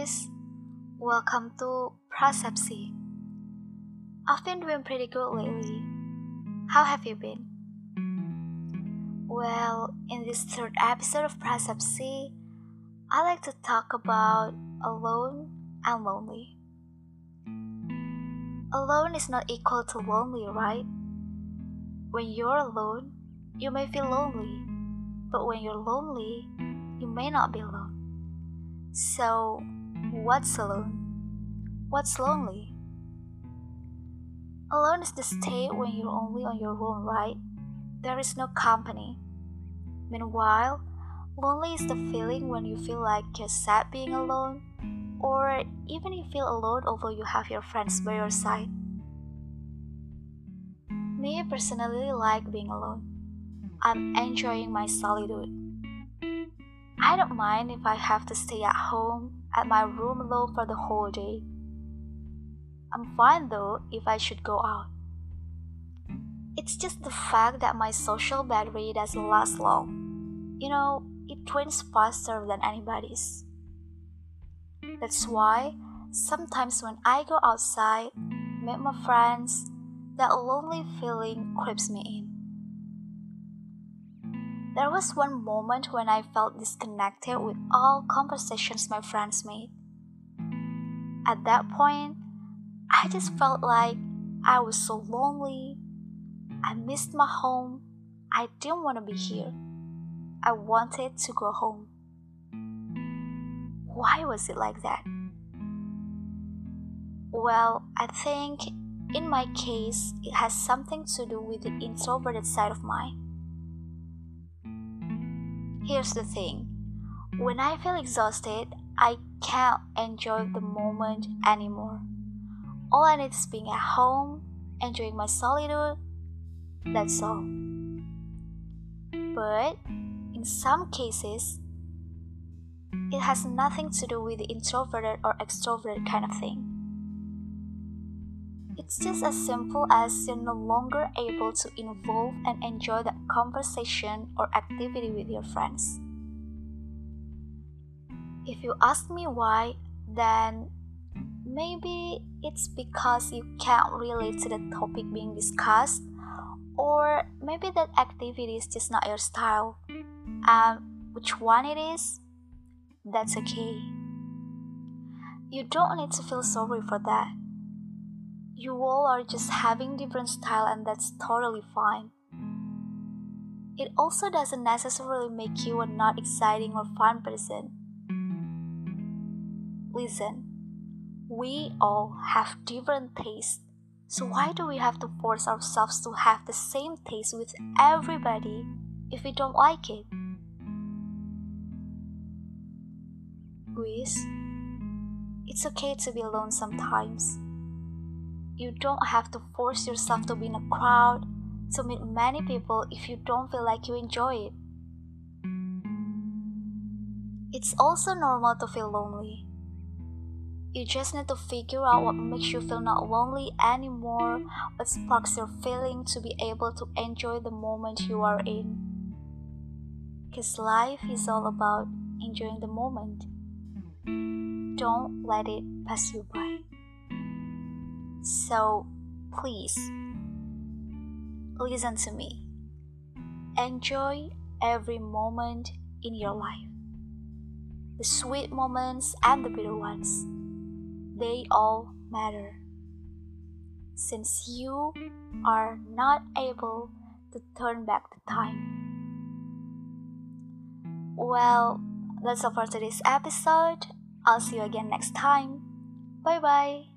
guys, welcome to Prasepsi. I've been doing pretty good lately. How have you been? Well, in this third episode of Prasepsi, I like to talk about alone and lonely. Alone is not equal to lonely, right? When you're alone, you may feel lonely, but when you're lonely, you may not be alone. So, what's alone? What's lonely? Alone is the state when you're only on your own, right? There is no company. Meanwhile, lonely is the feeling when you feel like you're sad being alone, or even you feel alone although you have your friends by your side. Me personally like being alone. I'm enjoying my solitude. I don't mind if I have to stay at home at my room alone for the whole day. I'm fine though if I should go out. It's just the fact that my social battery doesn't last long. You know, it drains faster than anybody's. That's why sometimes when I go outside, meet my friends, that lonely feeling creeps me in. There was one moment when I felt disconnected with all conversations my friends made. At that point, I just felt like I was so lonely. I missed my home. I didn't want to be here. I wanted to go home. Why was it like that? Well, I think in my case, it has something to do with the introverted side of mine. Here's the thing when I feel exhausted, I can't enjoy the moment anymore. All I need is being at home, enjoying my solitude. That's all. But in some cases, it has nothing to do with the introverted or extroverted kind of thing. It's just as simple as you're no longer able to involve and enjoy that conversation or activity with your friends. If you ask me why, then maybe it's because you can't relate to the topic being discussed, or maybe that activity is just not your style. And which one it is, that's okay. You don't need to feel sorry for that you all are just having different style and that's totally fine. It also doesn't necessarily make you a not exciting or fun person. Listen, we all have different tastes. So why do we have to force ourselves to have the same taste with everybody if we don't like it? Guys, it's okay to be alone sometimes. You don't have to force yourself to be in a crowd, to meet many people if you don't feel like you enjoy it. It's also normal to feel lonely. You just need to figure out what makes you feel not lonely anymore, what sparks your feeling to be able to enjoy the moment you are in. Because life is all about enjoying the moment. Don't let it pass you by. So please listen to me. Enjoy every moment in your life. The sweet moments and the bitter ones. They all matter. Since you are not able to turn back the time. Well, that's all for today's episode. I'll see you again next time. Bye bye.